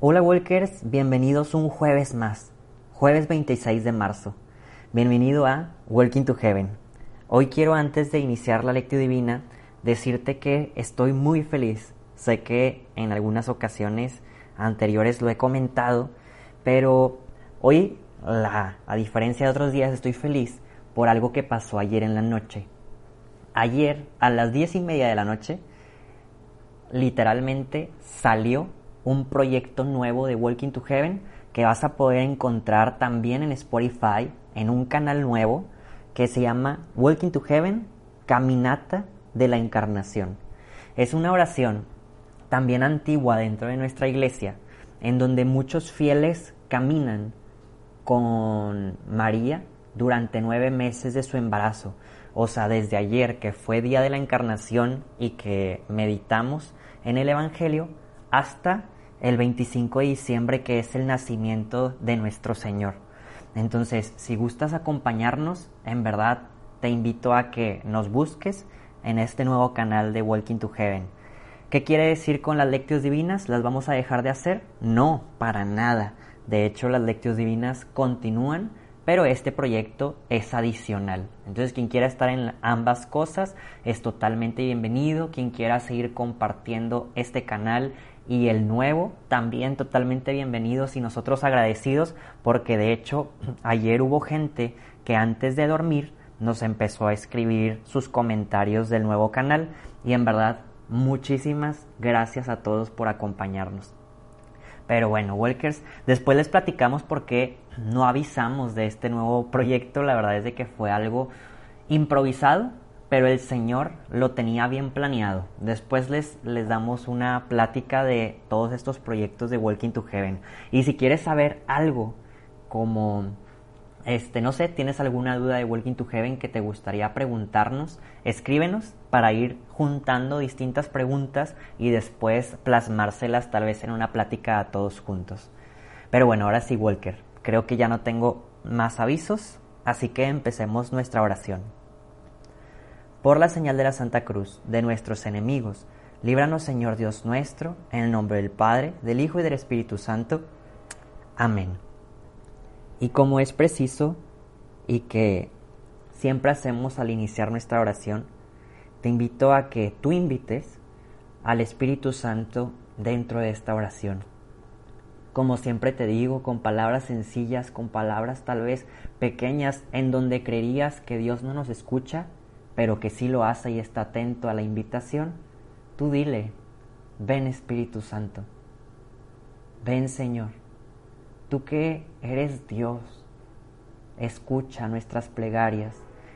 Hola Walkers, bienvenidos un jueves más, jueves 26 de marzo. Bienvenido a Walking to Heaven. Hoy quiero antes de iniciar la lectura divina decirte que estoy muy feliz. Sé que en algunas ocasiones anteriores lo he comentado, pero hoy, a diferencia de otros días, estoy feliz por algo que pasó ayer en la noche. Ayer, a las diez y media de la noche, literalmente salió un proyecto nuevo de Walking to Heaven que vas a poder encontrar también en Spotify, en un canal nuevo que se llama Walking to Heaven, Caminata de la Encarnación. Es una oración también antigua dentro de nuestra iglesia, en donde muchos fieles caminan con María durante nueve meses de su embarazo. O sea, desde ayer que fue día de la encarnación y que meditamos en el Evangelio, hasta el 25 de diciembre que es el nacimiento de nuestro Señor. Entonces, si gustas acompañarnos, en verdad te invito a que nos busques en este nuevo canal de Walking to Heaven. ¿Qué quiere decir con las lectios divinas? ¿Las vamos a dejar de hacer? No, para nada. De hecho, las lectios divinas continúan, pero este proyecto es adicional. Entonces, quien quiera estar en ambas cosas es totalmente bienvenido. Quien quiera seguir compartiendo este canal y el nuevo también totalmente bienvenidos y nosotros agradecidos porque de hecho ayer hubo gente que antes de dormir nos empezó a escribir sus comentarios del nuevo canal y en verdad muchísimas gracias a todos por acompañarnos. Pero bueno, Walkers, después les platicamos por qué no avisamos de este nuevo proyecto. La verdad es de que fue algo improvisado, pero el Señor lo tenía bien planeado. Después les, les damos una plática de todos estos proyectos de Walking to Heaven. Y si quieres saber algo como, este, no sé, tienes alguna duda de Walking to Heaven que te gustaría preguntarnos, escríbenos para ir juntando distintas preguntas y después plasmárselas tal vez en una plática a todos juntos. Pero bueno, ahora sí, Walker, creo que ya no tengo más avisos, así que empecemos nuestra oración por la señal de la Santa Cruz de nuestros enemigos. Líbranos, Señor Dios nuestro, en el nombre del Padre, del Hijo y del Espíritu Santo. Amén. Y como es preciso y que siempre hacemos al iniciar nuestra oración, te invito a que tú invites al Espíritu Santo dentro de esta oración. Como siempre te digo, con palabras sencillas, con palabras tal vez pequeñas, en donde creerías que Dios no nos escucha, pero que sí lo hace y está atento a la invitación, tú dile, ven Espíritu Santo, ven Señor, tú que eres Dios, escucha nuestras plegarias,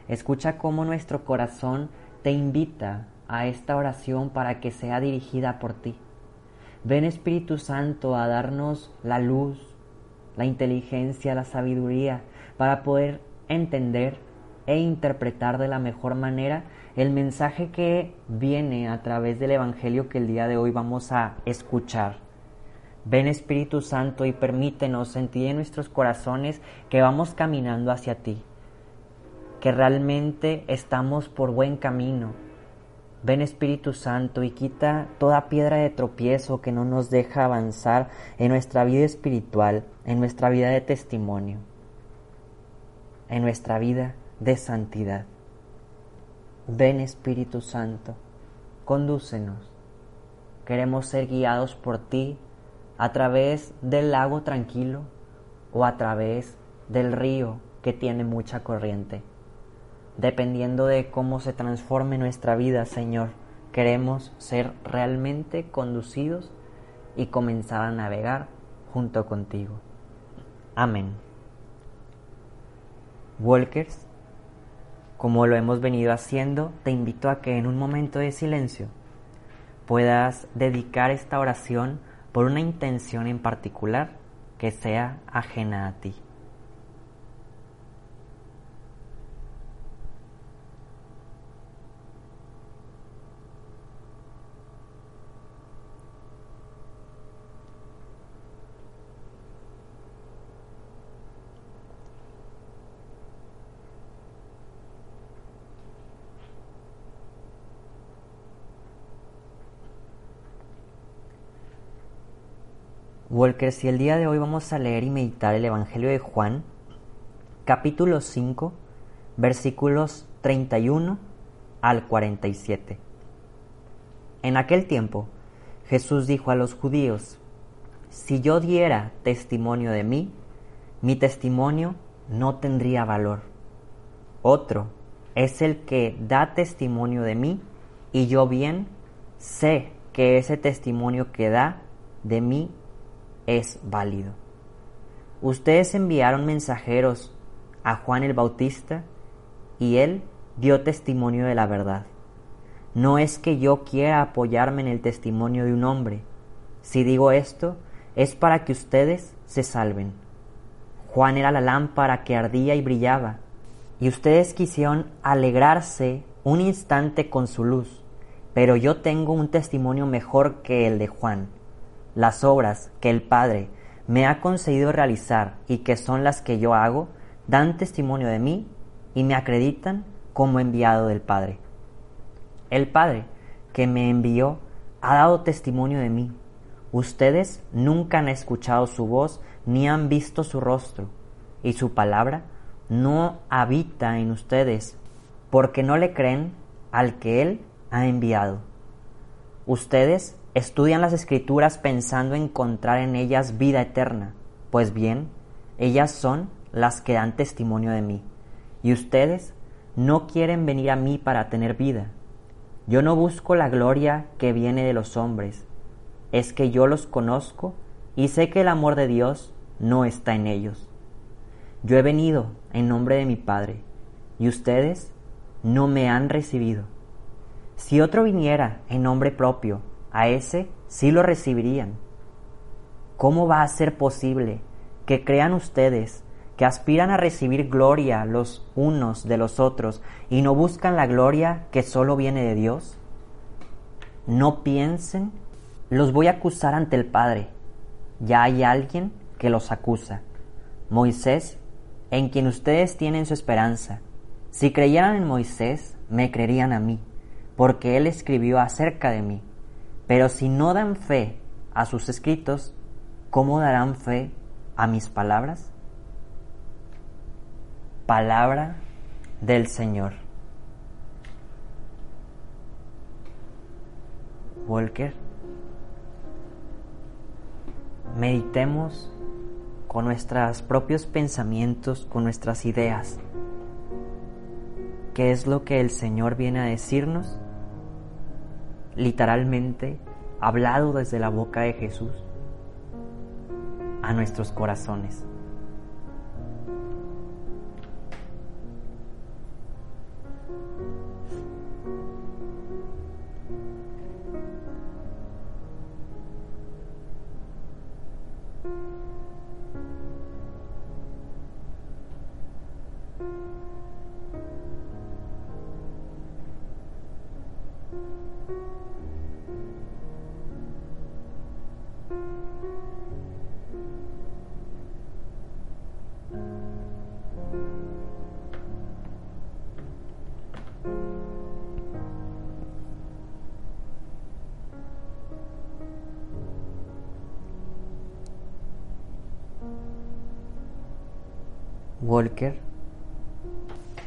escucha cómo nuestro corazón te invita a esta oración para que sea dirigida por ti. Ven Espíritu Santo a darnos la luz, la inteligencia, la sabiduría, para poder entender e interpretar de la mejor manera el mensaje que viene a través del Evangelio que el día de hoy vamos a escuchar. Ven Espíritu Santo y permítenos sentir en nuestros corazones que vamos caminando hacia ti, que realmente estamos por buen camino. Ven Espíritu Santo y quita toda piedra de tropiezo que no nos deja avanzar en nuestra vida espiritual, en nuestra vida de testimonio, en nuestra vida de santidad. Ven Espíritu Santo, condúcenos. Queremos ser guiados por ti a través del lago tranquilo o a través del río que tiene mucha corriente. Dependiendo de cómo se transforme nuestra vida, Señor, queremos ser realmente conducidos y comenzar a navegar junto contigo. Amén. Walkers como lo hemos venido haciendo, te invito a que en un momento de silencio puedas dedicar esta oración por una intención en particular que sea ajena a ti. Walker, si el día de hoy vamos a leer y meditar el Evangelio de Juan, capítulo 5, versículos 31 al 47. En aquel tiempo, Jesús dijo a los judíos, si yo diera testimonio de mí, mi testimonio no tendría valor. Otro es el que da testimonio de mí, y yo bien sé que ese testimonio que da de mí es válido. Ustedes enviaron mensajeros a Juan el Bautista y él dio testimonio de la verdad. No es que yo quiera apoyarme en el testimonio de un hombre. Si digo esto, es para que ustedes se salven. Juan era la lámpara que ardía y brillaba, y ustedes quisieron alegrarse un instante con su luz, pero yo tengo un testimonio mejor que el de Juan las obras que el Padre me ha concedido realizar y que son las que yo hago, dan testimonio de mí y me acreditan como enviado del Padre. El Padre que me envió ha dado testimonio de mí. Ustedes nunca han escuchado su voz ni han visto su rostro, y su palabra no habita en ustedes, porque no le creen al que Él ha enviado. Ustedes estudian las escrituras pensando encontrar en ellas vida eterna. Pues bien, ellas son las que dan testimonio de mí. Y ustedes no quieren venir a mí para tener vida. Yo no busco la gloria que viene de los hombres. Es que yo los conozco y sé que el amor de Dios no está en ellos. Yo he venido en nombre de mi Padre, y ustedes no me han recibido. Si otro viniera en nombre propio, a ese sí lo recibirían. ¿Cómo va a ser posible que crean ustedes que aspiran a recibir gloria los unos de los otros y no buscan la gloria que solo viene de Dios? No piensen, los voy a acusar ante el Padre. Ya hay alguien que los acusa. Moisés, en quien ustedes tienen su esperanza. Si creyeran en Moisés, me creerían a mí, porque él escribió acerca de mí. Pero si no dan fe a sus escritos, ¿cómo darán fe a mis palabras? Palabra del Señor. Walker, meditemos con nuestros propios pensamientos, con nuestras ideas. ¿Qué es lo que el Señor viene a decirnos? Literalmente hablado desde la boca de Jesús a nuestros corazones.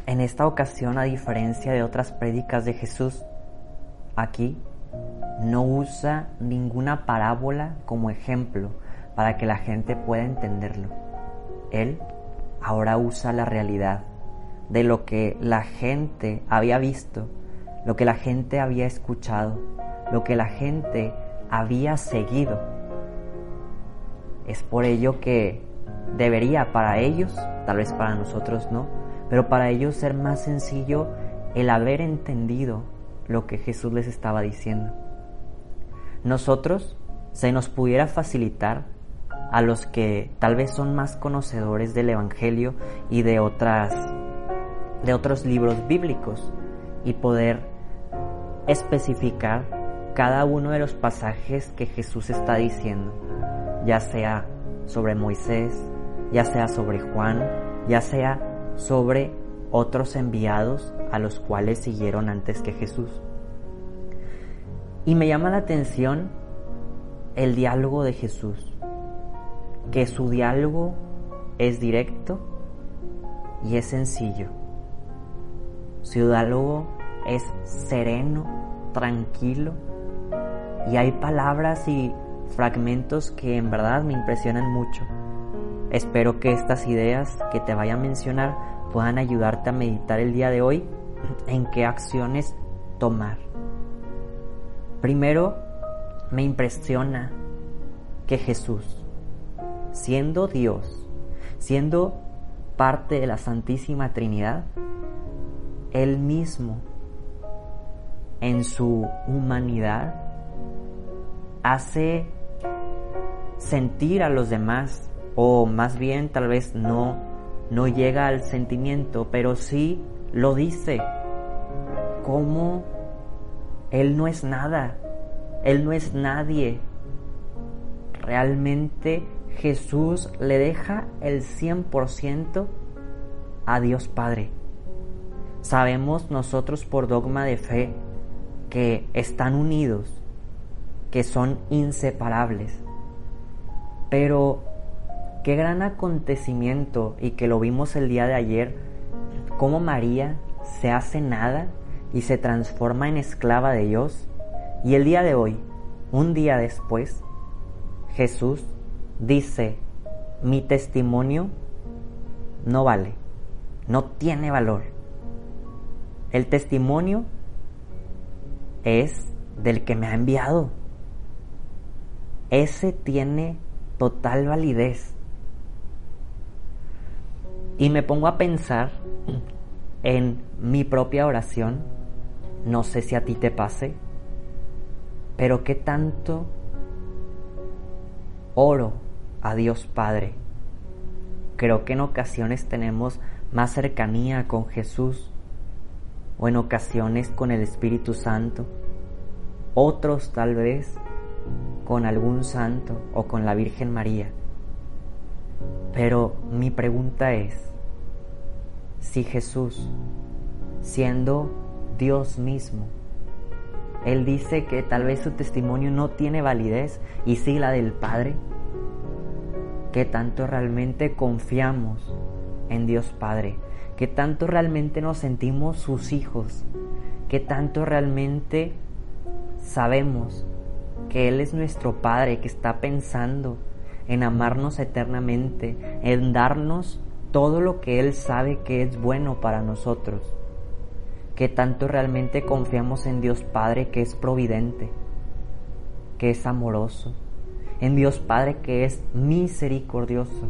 En esta ocasión, a diferencia de otras prédicas de Jesús, aquí no usa ninguna parábola como ejemplo para que la gente pueda entenderlo. Él ahora usa la realidad de lo que la gente había visto, lo que la gente había escuchado, lo que la gente había seguido. Es por ello que debería para ellos, tal vez para nosotros no, pero para ellos ser más sencillo el haber entendido lo que Jesús les estaba diciendo. Nosotros se nos pudiera facilitar a los que tal vez son más conocedores del Evangelio y de otras de otros libros bíblicos y poder especificar cada uno de los pasajes que Jesús está diciendo, ya sea sobre Moisés, ya sea sobre Juan, ya sea sobre otros enviados a los cuales siguieron antes que Jesús. Y me llama la atención el diálogo de Jesús. que su diálogo es directo y es sencillo. Su diálogo es sereno, tranquilo y hay palabras y fragmentos que en verdad me impresionan mucho. Espero que estas ideas que te vaya a mencionar puedan ayudarte a meditar el día de hoy en qué acciones tomar. Primero, me impresiona que Jesús, siendo Dios, siendo parte de la Santísima Trinidad, Él mismo, en su humanidad, hace sentir a los demás, o más bien tal vez no, no llega al sentimiento, pero sí lo dice, como Él no es nada, Él no es nadie. Realmente Jesús le deja el 100% a Dios Padre. Sabemos nosotros por dogma de fe que están unidos, que son inseparables. Pero qué gran acontecimiento y que lo vimos el día de ayer, cómo María se hace nada y se transforma en esclava de Dios. Y el día de hoy, un día después, Jesús dice, mi testimonio no vale, no tiene valor. El testimonio es del que me ha enviado. Ese tiene total validez. Y me pongo a pensar en mi propia oración. No sé si a ti te pase, pero qué tanto oro a Dios Padre. Creo que en ocasiones tenemos más cercanía con Jesús o en ocasiones con el Espíritu Santo. Otros tal vez con algún santo o con la Virgen María. Pero mi pregunta es, si Jesús, siendo Dios mismo, Él dice que tal vez su testimonio no tiene validez y sí la del Padre, ¿qué tanto realmente confiamos en Dios Padre? ¿Qué tanto realmente nos sentimos sus hijos? ¿Qué tanto realmente sabemos que Él es nuestro Padre, que está pensando en amarnos eternamente, en darnos todo lo que Él sabe que es bueno para nosotros. Que tanto realmente confiamos en Dios Padre que es providente, que es amoroso, en Dios Padre que es misericordioso,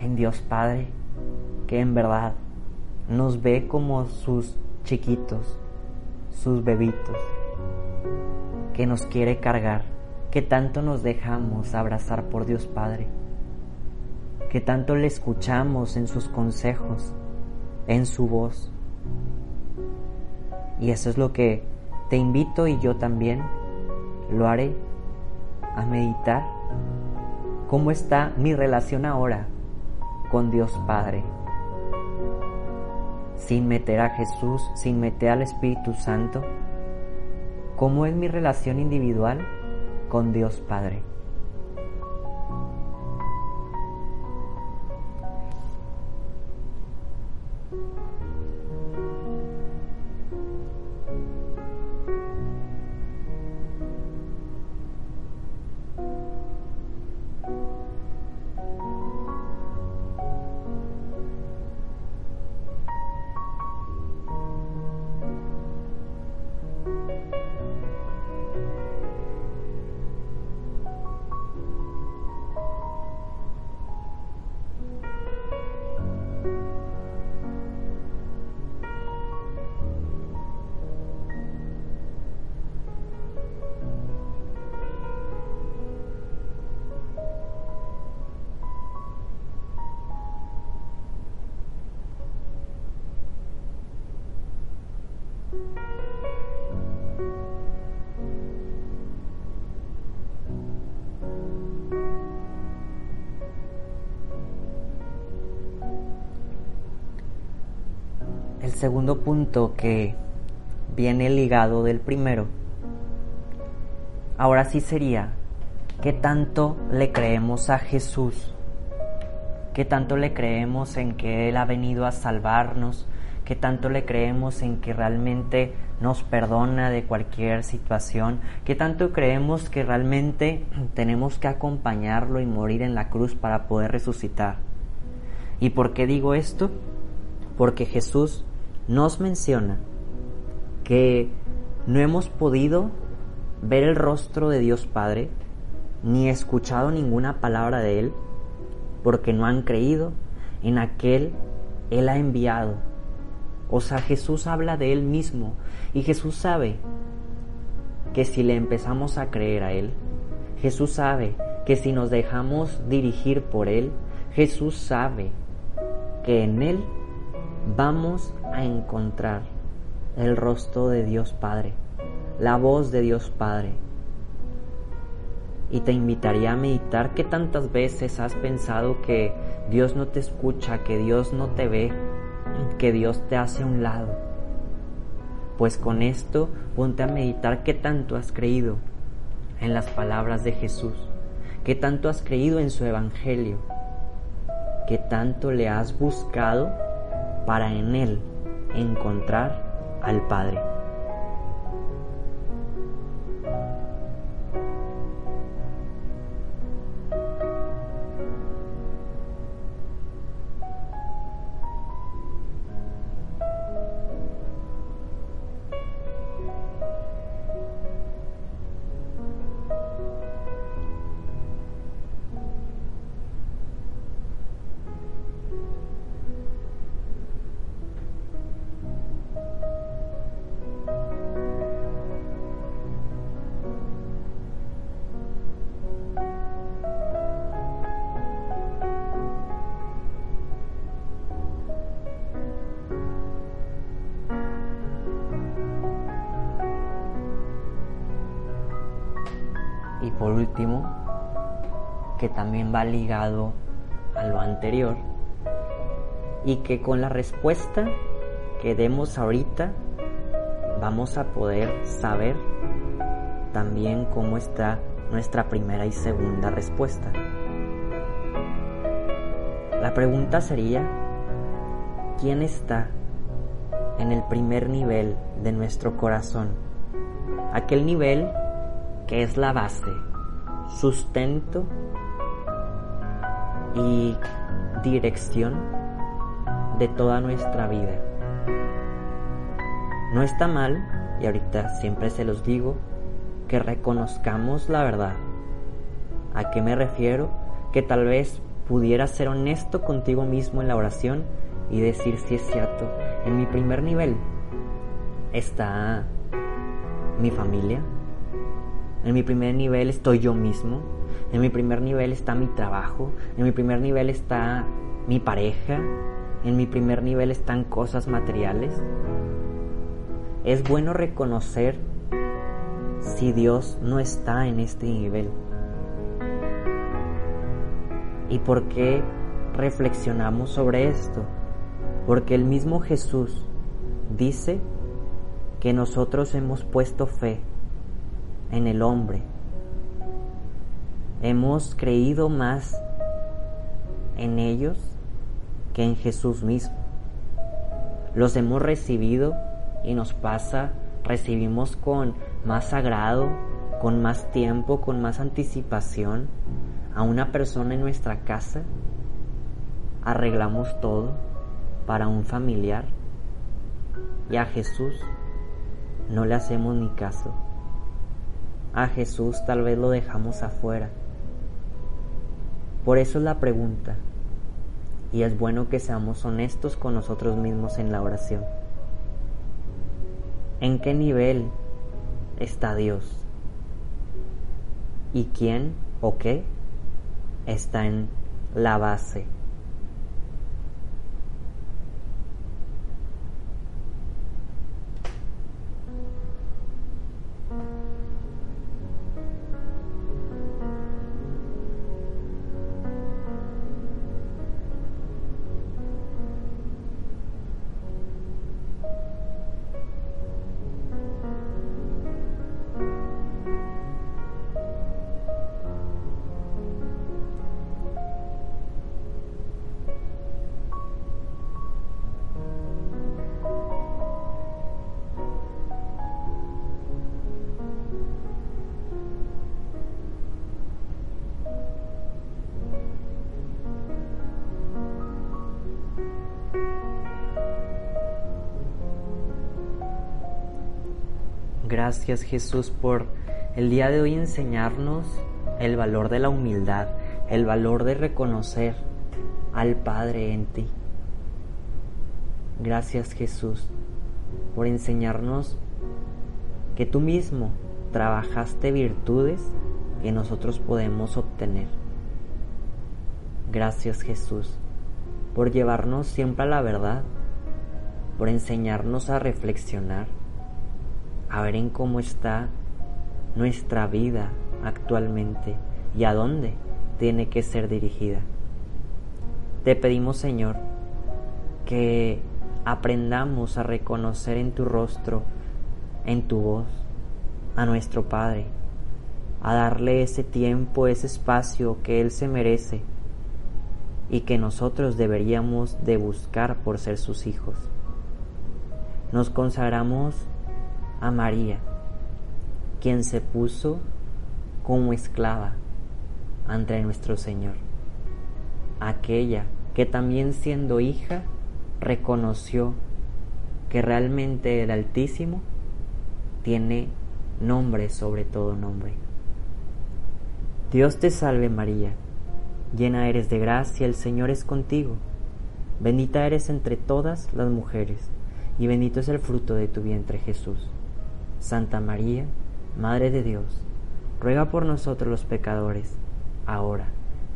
en Dios Padre que en verdad nos ve como sus chiquitos, sus bebitos, que nos quiere cargar, que tanto nos dejamos abrazar por Dios Padre que tanto le escuchamos en sus consejos, en su voz. Y eso es lo que te invito y yo también lo haré a meditar. ¿Cómo está mi relación ahora con Dios Padre? Sin meter a Jesús, sin meter al Espíritu Santo. ¿Cómo es mi relación individual con Dios Padre? Segundo punto que viene ligado del primero, ahora sí sería ¿Qué tanto le creemos a Jesús? ¿Qué tanto le creemos en que Él ha venido a salvarnos? ¿Qué tanto le creemos en que realmente nos perdona de cualquier situación? ¿Qué tanto creemos que realmente tenemos que acompañarlo y morir en la cruz para poder resucitar? ¿Y por qué digo esto? Porque Jesús nos menciona que no hemos podido ver el rostro de Dios Padre, ni escuchado ninguna palabra de Él, porque no han creído en aquel Él ha enviado. O sea, Jesús habla de Él mismo y Jesús sabe que si le empezamos a creer a Él, Jesús sabe que si nos dejamos dirigir por Él, Jesús sabe que en Él vamos a encontrar el rostro de Dios Padre, la voz de Dios Padre y te invitaría a meditar que tantas veces has pensado que Dios no te escucha, que Dios no te ve, que Dios te hace a un lado. Pues con esto ponte a meditar qué tanto has creído en las palabras de Jesús, qué tanto has creído en su evangelio, qué tanto le has buscado para en él encontrar al Padre. Último, que también va ligado a lo anterior, y que con la respuesta que demos ahorita vamos a poder saber también cómo está nuestra primera y segunda respuesta. La pregunta sería, ¿quién está en el primer nivel de nuestro corazón? Aquel nivel que es la base, sustento y dirección de toda nuestra vida. No está mal, y ahorita siempre se los digo, que reconozcamos la verdad. ¿A qué me refiero? Que tal vez pudieras ser honesto contigo mismo en la oración y decir si es cierto, en mi primer nivel está mi familia, en mi primer nivel estoy yo mismo. En mi primer nivel está mi trabajo. En mi primer nivel está mi pareja. En mi primer nivel están cosas materiales. Es bueno reconocer si Dios no está en este nivel. ¿Y por qué reflexionamos sobre esto? Porque el mismo Jesús dice que nosotros hemos puesto fe en el hombre. Hemos creído más en ellos que en Jesús mismo. Los hemos recibido y nos pasa, recibimos con más agrado, con más tiempo, con más anticipación a una persona en nuestra casa. Arreglamos todo para un familiar y a Jesús no le hacemos ni caso a Jesús tal vez lo dejamos afuera. Por eso es la pregunta, y es bueno que seamos honestos con nosotros mismos en la oración. ¿En qué nivel está Dios? ¿Y quién o qué está en la base? Gracias Jesús por el día de hoy enseñarnos el valor de la humildad, el valor de reconocer al Padre en ti. Gracias Jesús por enseñarnos que tú mismo trabajaste virtudes que nosotros podemos obtener. Gracias Jesús por llevarnos siempre a la verdad, por enseñarnos a reflexionar, a ver en cómo está nuestra vida actualmente y a dónde tiene que ser dirigida. Te pedimos Señor que aprendamos a reconocer en tu rostro, en tu voz, a nuestro Padre, a darle ese tiempo, ese espacio que Él se merece y que nosotros deberíamos de buscar por ser sus hijos. Nos consagramos a María, quien se puso como esclava ante nuestro Señor, aquella que también siendo hija reconoció que realmente el Altísimo tiene nombre sobre todo nombre. Dios te salve María, llena eres de gracia, el Señor es contigo, bendita eres entre todas las mujeres, y bendito es el fruto de tu vientre Jesús. Santa María, Madre de Dios, ruega por nosotros los pecadores, ahora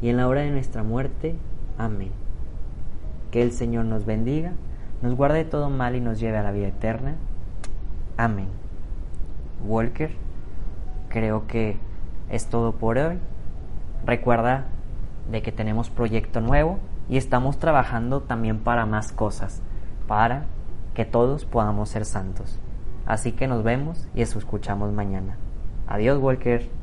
y en la hora de nuestra muerte. Amén. Que el Señor nos bendiga, nos guarde todo mal y nos lleve a la vida eterna. Amén. Walker, creo que es todo por hoy. Recuerda de que tenemos proyecto nuevo y estamos trabajando también para más cosas, para que todos podamos ser santos. Así que nos vemos y escuchamos mañana. Adiós, Walker.